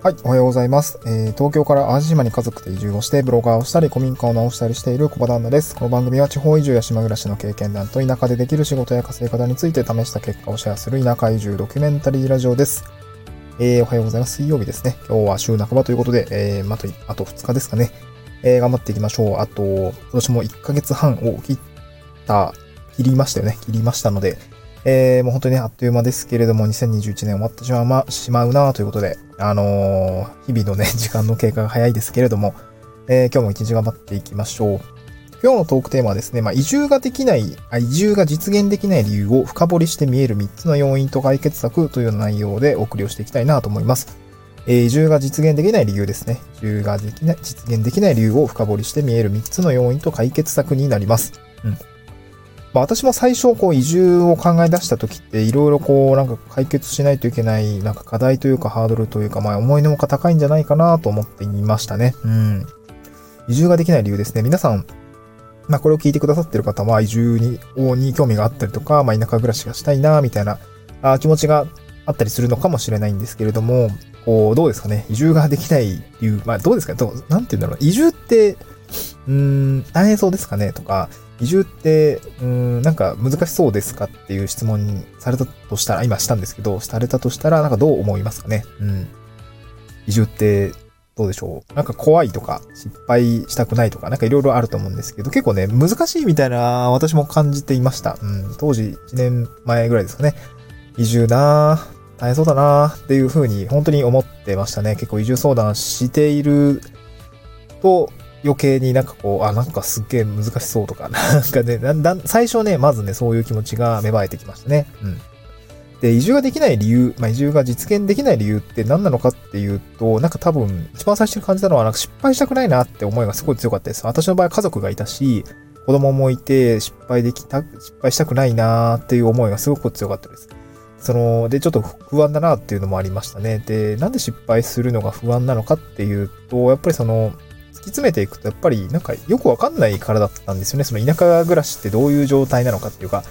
はい、おはようございます。えー東京から淡路島に家族で移住をして、ブロガーをしたり、古民家を直したりしている小場旦那です。この番組は地方移住や島暮らしの経験談と田舎でできる仕事や稼ぎ方について試した結果をシェアする田舎移住ドキュメンタリーラジオです。えーおはようございます。水曜日ですね。今日は週半ばということで、えーまあ、あと、あと2日ですかね。えー頑張っていきましょう。あと、今年も1ヶ月半を切った、切りましたよね。切りましたので、えー、もう本当にね、あっという間ですけれども、2021年終わってしまう,、ま、しまうなということで、あのー日々のね、時間の経過が早いですけれども、えー今日も一日頑張っていきましょう。今日のトークテーマはですね、まあ、移住ができない、あ移住が実現できない理由を深掘りして見える3つの要因と解決策という内容でお送りをしていきたいなと思います。え移住が実現できない理由ですね。移住ができない、実現できない理由を深掘りして見える3つの要因と解決策になります。うん。まあ私も最初こう移住を考え出した時っていろいろこうなんか解決しないといけないなんか課題というかハードルというかまあ思いのほか高いんじゃないかなと思っていましたね。うん。移住ができない理由ですね。皆さん、まあこれを聞いてくださってる方は移住にに興味があったりとか、まあ田舎暮らしがしたいなみたいなあ気持ちがあったりするのかもしれないんですけれども、こうどうですかね？移住ができない理由、まあどうですか？ね。どうなんて言うんだろう？移住って、うーん、大変そうですかね？とか、移住って、うん、なんか難しそうですかっていう質問にされたとしたら、今したんですけど、されたとしたら、なんかどう思いますかね？うん。移住って、どうでしょう？なんか怖いとか、失敗したくないとか、なんかいろいろあると思うんですけど、結構ね、難しいみたいな、私も感じていました。うん。当時、1年前ぐらいですかね。移住なぁ、大変そうだなぁっていうふうに、本当に思ってましたね。結構移住相談していると、余計になんかこう、あ、なんかすっげえ難しそうとか、なんかね、だんだん、最初ね、まずね、そういう気持ちが芽生えてきましたね。うん。で、移住ができない理由、まあ、移住が実現できない理由って何なのかっていうと、なんか多分、一番最初に感じたのは、なんか失敗したくないなって思いがすごい強かったです。私の場合家族がいたし、子供もいて、失敗できた、失敗したくないなーっていう思いがすごく強かったです。その、で、ちょっと不安だなっていうのもありましたね。で、なんで失敗するのが不安なのかっていうと、やっぱりその、詰めていくと、やっぱりなんかよくわかんないからだったんですよね。その田舎暮らしってどういう状態なのかっていうか、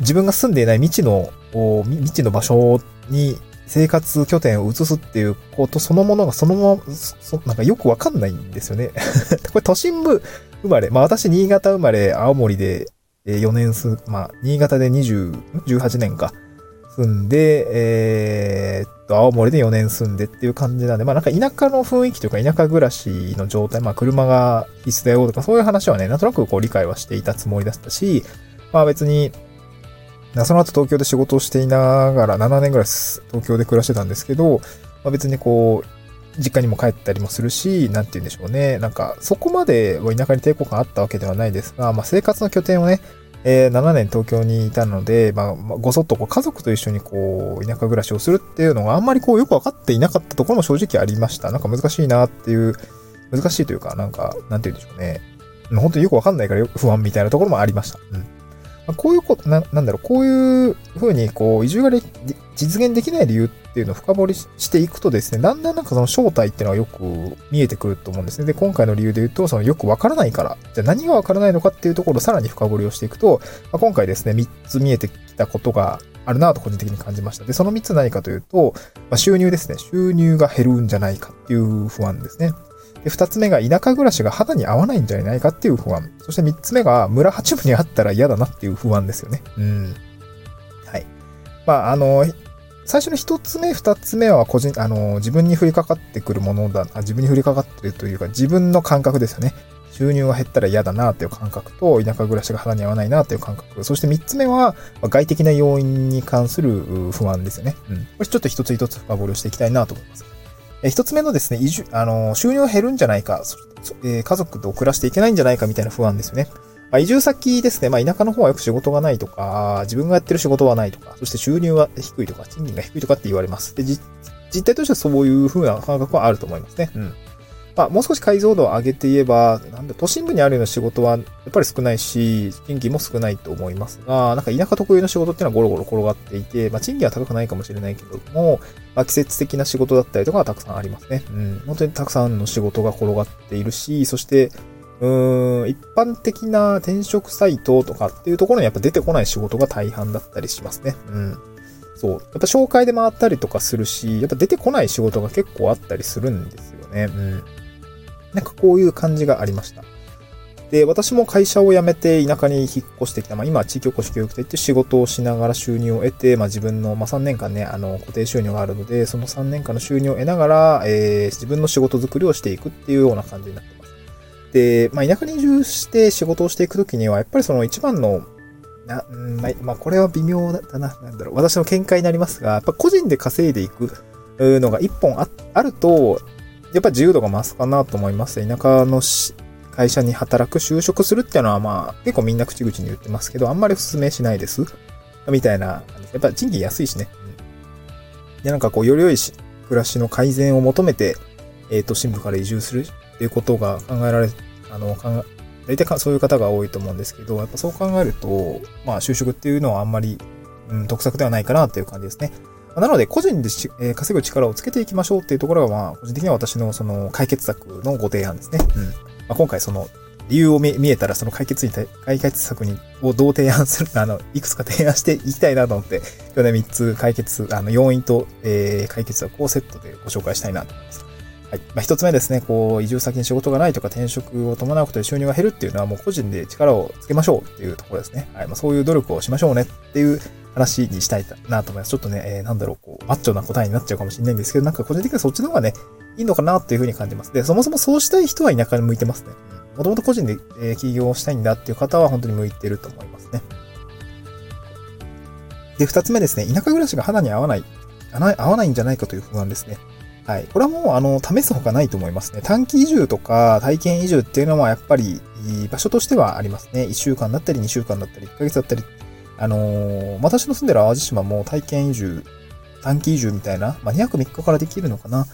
自分が住んでいない未知の、未知の場所に生活拠点を移すっていうことそのものがそのまま、そなんかよくわかんないんですよね。これ都心部生まれ、まあ私新潟生まれ、青森で4年す、まあ新潟で20、18年か。住んで、えー、青森で4年住んでっていう感じなんで、まあなんか田舎の雰囲気というか田舎暮らしの状態、まあ車が必須だよとかそういう話はね、なんとなくこう理解はしていたつもりだったし、まあ別に、その後東京で仕事をしていながら7年ぐらい東京で暮らしてたんですけど、まあ別にこう、実家にも帰ったりもするし、なんて言うんでしょうね。なんか、そこまでは田舎に抵抗感あったわけではないですが、まあ生活の拠点をね、えー7年東京にいたので、まあ、ごそっとこう家族と一緒にこう、田舎暮らしをするっていうのがあんまりこうよくわかっていなかったところも正直ありました。なんか難しいなっていう、難しいというか、なんか、なんて言うんでしょうね。本当によくわかんないから不安みたいなところもありました。うん。ま、こういうこと、な、なんだろう、こういうふうに、こう、移住が実現できない理由っていうのを深掘りしていくとですね、だんだんなんかその正体っていうのがよく見えてくると思うんですね。で、今回の理由で言うと、そのよくわからないから、じゃあ何がわからないのかっていうところをさらに深掘りをしていくと、まあ、今回ですね、3つ見えてきたことがあるなと個人的に感じました。で、その3つ何かというと、まあ、収入ですね。収入が減るんじゃないかっていう不安ですね。で、二つ目が田舎暮らしが肌に合わないんじゃないかっていう不安。そして三つ目が村八分にあったら嫌だなっていう不安ですよね。うん。はい。まあ、あの、最初の一つ目、二つ目は個人、あの、自分に降りかかってくるものだ、自分に降りかかってるというか、自分の感覚ですよね。収入が減ったら嫌だなっていう感覚と、田舎暮らしが肌に合わないなっていう感覚。そして三つ目は、外的な要因に関する不安ですよね。うん。これちょっと一つ一つ深掘りをしていきたいなと思います。え一つ目のですね、移住、あの、収入が減るんじゃないか、え家族と暮らしていけないんじゃないかみたいな不安ですよね。まあ、移住先ですね、まあ、田舎の方はよく仕事がないとか、自分がやってる仕事はないとか、そして収入は低いとか、賃金が低いとかって言われます。で、実実態としてはそういう風な感覚はあると思いますね。うん。まあ、もう少し解像度を上げて言えば、なんだ、都心部にあるような仕事はやっぱり少ないし、賃金も少ないと思いますが、なんか田舎特有の仕事っていうのはゴロゴロ転がっていて、まあ、賃金は高くないかもしれないけども、まあ、季節的な仕事だったりとかはたくさんありますね。うん。本当にたくさんの仕事が転がっているし、そして、うーん、一般的な転職サイトとかっていうところにやっぱ出てこない仕事が大半だったりしますね。うん。そう。やっぱ紹介で回ったりとかするし、やっぱ出てこない仕事が結構あったりするんですよね。うん。なんかこういう感じがありました。で、私も会社を辞めて田舎に引っ越してきた。まあ今は、地域おこし教育といって仕事をしながら収入を得て、まあ自分の、まあ3年間ね、あの、固定収入があるので、その3年間の収入を得ながら、えー、自分の仕事作りをしていくっていうような感じになってます。で、まあ田舎に移住して仕事をしていくときには、やっぱりその一番の、な、うんまあこれは微妙だな、なんだろう。私の見解になりますが、やっぱ個人で稼いでいくのが一本ああると、やっぱ自由度が増すかなと思います。田舎の会社に働く、就職するっていうのはまあ、結構みんな口々に言ってますけど、あんまりお勧めしないです。みたいな。やっぱ賃金安いしね。で、なんかこう、より良い暮らしの改善を求めて、えっ、ー、都心部から移住するっていうことが考えられ、あの、考え、大体そういう方が多いと思うんですけど、やっぱそう考えると、まあ就職っていうのはあんまり、うん、得策ではないかなっていう感じですね。なので、個人でえー、稼ぐ力をつけていきましょうっていうところが、まあ、個人的には私のその解決策のご提案ですね。うん。まあ、今回その理由を見えたら、その解決に、解決策に、をどう提案する、あの、いくつか提案していきたいなと思って、今日ね、3つ解決、あの、要因と、えー、解決策をセットでご紹介したいなと思います。はい。まあ、一つ目ですね、こう、移住先に仕事がないとか転職を伴うことで収入が減るっていうのはもう個人で力をつけましょうっていうところですね。はい。まあ、そういう努力をしましょうねっていう話にしたいなと思います。ちょっとね、えー、なんだろう、こう、マッチョな答えになっちゃうかもしれないんですけど、なんか個人的にはそっちの方がね、いいのかなっていうふうに感じます。で、そもそもそうしたい人は田舎に向いてますね。もともと個人で、えー、起業したいんだっていう方は本当に向いてると思いますね。で、二つ目ですね、田舎暮らしが肌に合わない、合わないんじゃないかという不安ですね。はい。これはもう、あの、試すほかないと思いますね。短期移住とか体験移住っていうのはやっぱり、場所としてはありますね。1週間だったり2週間だったり1ヶ月だったり。あのー、私の住んでる淡路島も体験移住、短期移住みたいな、まあ、2泊3日からできるのかな。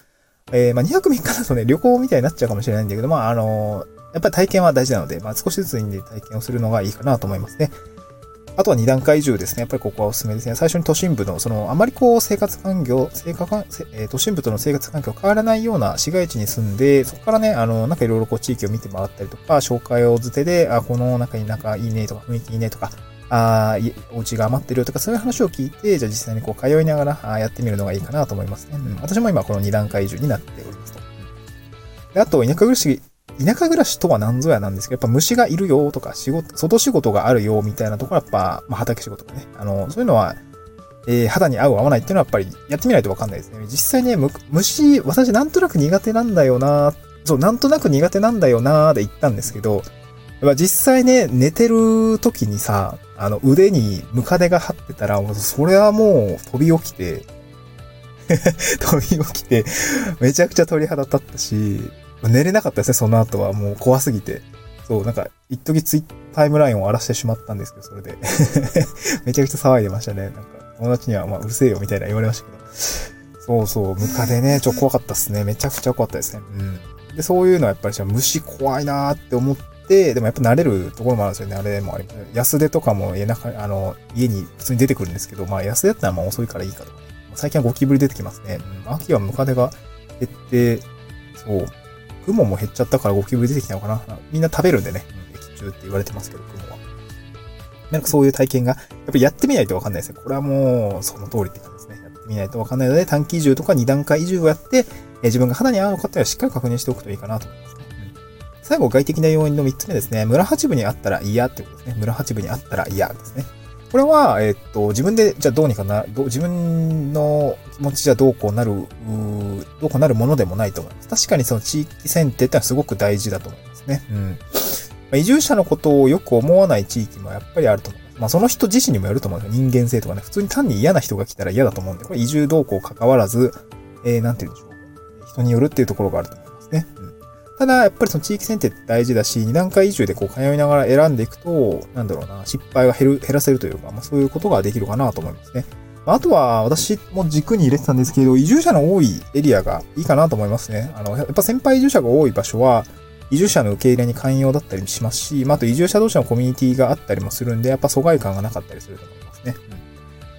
えー、まあ、2泊3日だとね、旅行みたいになっちゃうかもしれないんだけど、まあ、あのー、やっぱり体験は大事なので、まあ、少しずついいんで体験をするのがいいかなと思いますね。あとは二段階住ですね。やっぱりここはおすすめですね。最初に都心部の、その、あまりこう、生活環境、生活環、えー、都心部との生活環境変わらないような市街地に住んで、そこからね、あの、なんかいろいろこう、地域を見て回ったりとか、紹介をづてで、あ、この中になんかいいねとか、雰囲気いいねとか、あお家が余ってるとか、そういう話を聞いて、じゃあ実際にこう、通いながらあやってみるのがいいかなと思いますね。うん、私も今この二段階住になっておりますと。であと、田舎暮らし田舎暮らしとは何ぞやなんですけど、やっぱ虫がいるよとか、仕事、外仕事があるよみたいなところはやっぱ、まあ、畑仕事とかね。あの、そういうのは、えー、肌に合う合わないっていうのはやっぱりやってみないとわかんないですね。実際ね、虫、私なんとなく苦手なんだよなそう、なんとなく苦手なんだよなで言ったんですけど、実際ね、寝てる時にさ、あの、腕にムカデが張ってたら、それはもう飛び起きて 飛び起きて、めちゃくちゃ鳥肌立ったし、寝れなかったですね、その後は。もう怖すぎて。そう、なんか、一時ツイッタイムラインを荒らしてしまったんですけど、それで めちゃくちゃ騒いでましたね。なんか、友達には、まあ、うるせえよ、みたいな言われましたけど。そうそう、ムカデね、ちょ、怖かったっすね。めちゃくちゃ怖かったですね。うん。で、そういうのはやっぱり虫怖いなーって思って、でもやっぱ慣れるところもあるんですよね。あれもあります。安手とかも家中、あの、家に普通に出てくるんですけど、まあ安手だったらまあ遅いからいいかと。最近はゴキブリ出てきますね。うん、秋はムカデが減って、そう、雲も減っちゃったからゴキブリ出てきたのかな？みんな食べるんでね、液中って言われてますけど、雲は。なんかそういう体験が、やっぱりやってみないとわかんないですね。これはもう、その通りって感じですね。やってみないとわかんないので、短期移住とか二段階移住をやって、え自分が肌に合うのかっていうのはしっかり確認しておくといいかなと思いますね。うん、最後、外的な要因の三つ目ですね。村八部にあったら嫌ってことですね。村八部にあったら嫌ですね。これは、えっと、自分で、じゃあどうにかな、自分の気持ちじゃどうこうなる、うどうこうなるものでもないと思います。確かにその地域選定ってのはすごく大事だと思いますね。うん。ま、移住者のことをよく思わない地域もやっぱりあると思います。まあその人自身にもよると思うんですよ。人間性とかね。普通に単に嫌な人が来たら嫌だと思うんで、これ移住動向関わらず、えー、なんて言うんでしょう。人によるっていうところがあると思いますね。うん。ただ、やっぱりその地域選定って大事だし、二段階移住でこう通いながら選んでいくと、なんだろうな、失敗が減る、減らせるというか、まあそういうことができるかなと思いますね。あとは、私も軸に入れてたんですけど、移住者の多いエリアがいいかなと思いますね。あの、やっぱ先輩移住者が多い場所は、移住者の受け入れに寛容だったりしますし、まあ、あと移住者同士のコミュニティがあったりもするんで、やっぱ疎外感がなかったりすると思いますね。うん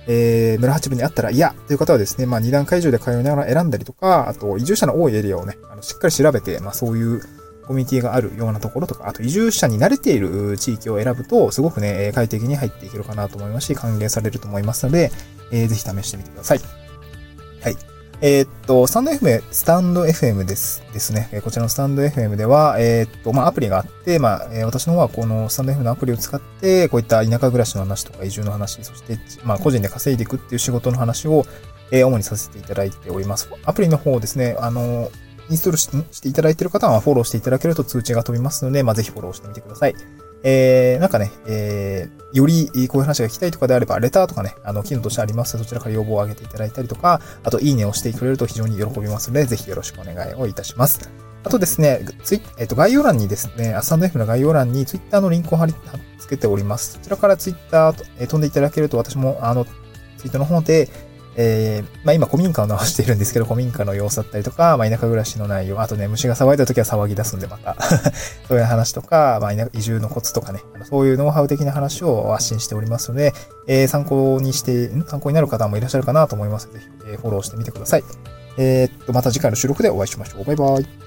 えー、村八分にあったら嫌という方はですね、まあ、二段階以上で通いながら選んだりとか、あと、移住者の多いエリアをね、あのしっかり調べて、まあ、そういうコミュニティがあるようなところとか、あと移住者に慣れている地域を選ぶと、すごくね、快適に入っていけるかなと思いますし、歓迎されると思いますので、えー、ぜひ試してみてください。はい。えー、っと、スタンド FM、スタンド FM です、ですね。こちらのスタンド FM では、えー、っと、まあ、アプリがあって、まあ、私の方はこのスタンド FM のアプリを使って、こういった田舎暮らしの話とか移住の話、そして、まあ、個人で稼いでいくっていう仕事の話を、え、主にさせていただいております。アプリの方ですね、あの、インストールしていただいている方はフォローしていただけると通知が飛びますので、まあ、ぜひフォローしてみてください。えー、なんかね、えー、よりこういう話が聞きたいとかであれば、レターとかね、あの、機能としてありますので、そちらから要望を上げていただいたりとか、あと、いいねをしてくれると非常に喜びますので、ぜひよろしくお願いをいたします。あとですね、ツイえっ、ー、と、概要欄にですね、アスタンド F の概要欄に Twitter のリンクを貼り、貼っつけております。そちらから Twitter、えー、飛んでいただけると私も、あの、ツイートの方で、えー、まあ今古民家を直しているんですけど、古民家の様子だったりとか、まあ田舎暮らしの内容、あとね、虫が騒いだ時は騒ぎ出すんでまた そういう話とか、まあ移住のコツとかね、そういうノウハウ的な話を発信しておりますので、えー、参考にして、参考になる方もいらっしゃるかなと思いますので、ぜひ、えー、フォローしてみてください。えー、っと、また次回の収録でお会いしましょう。バイバイ。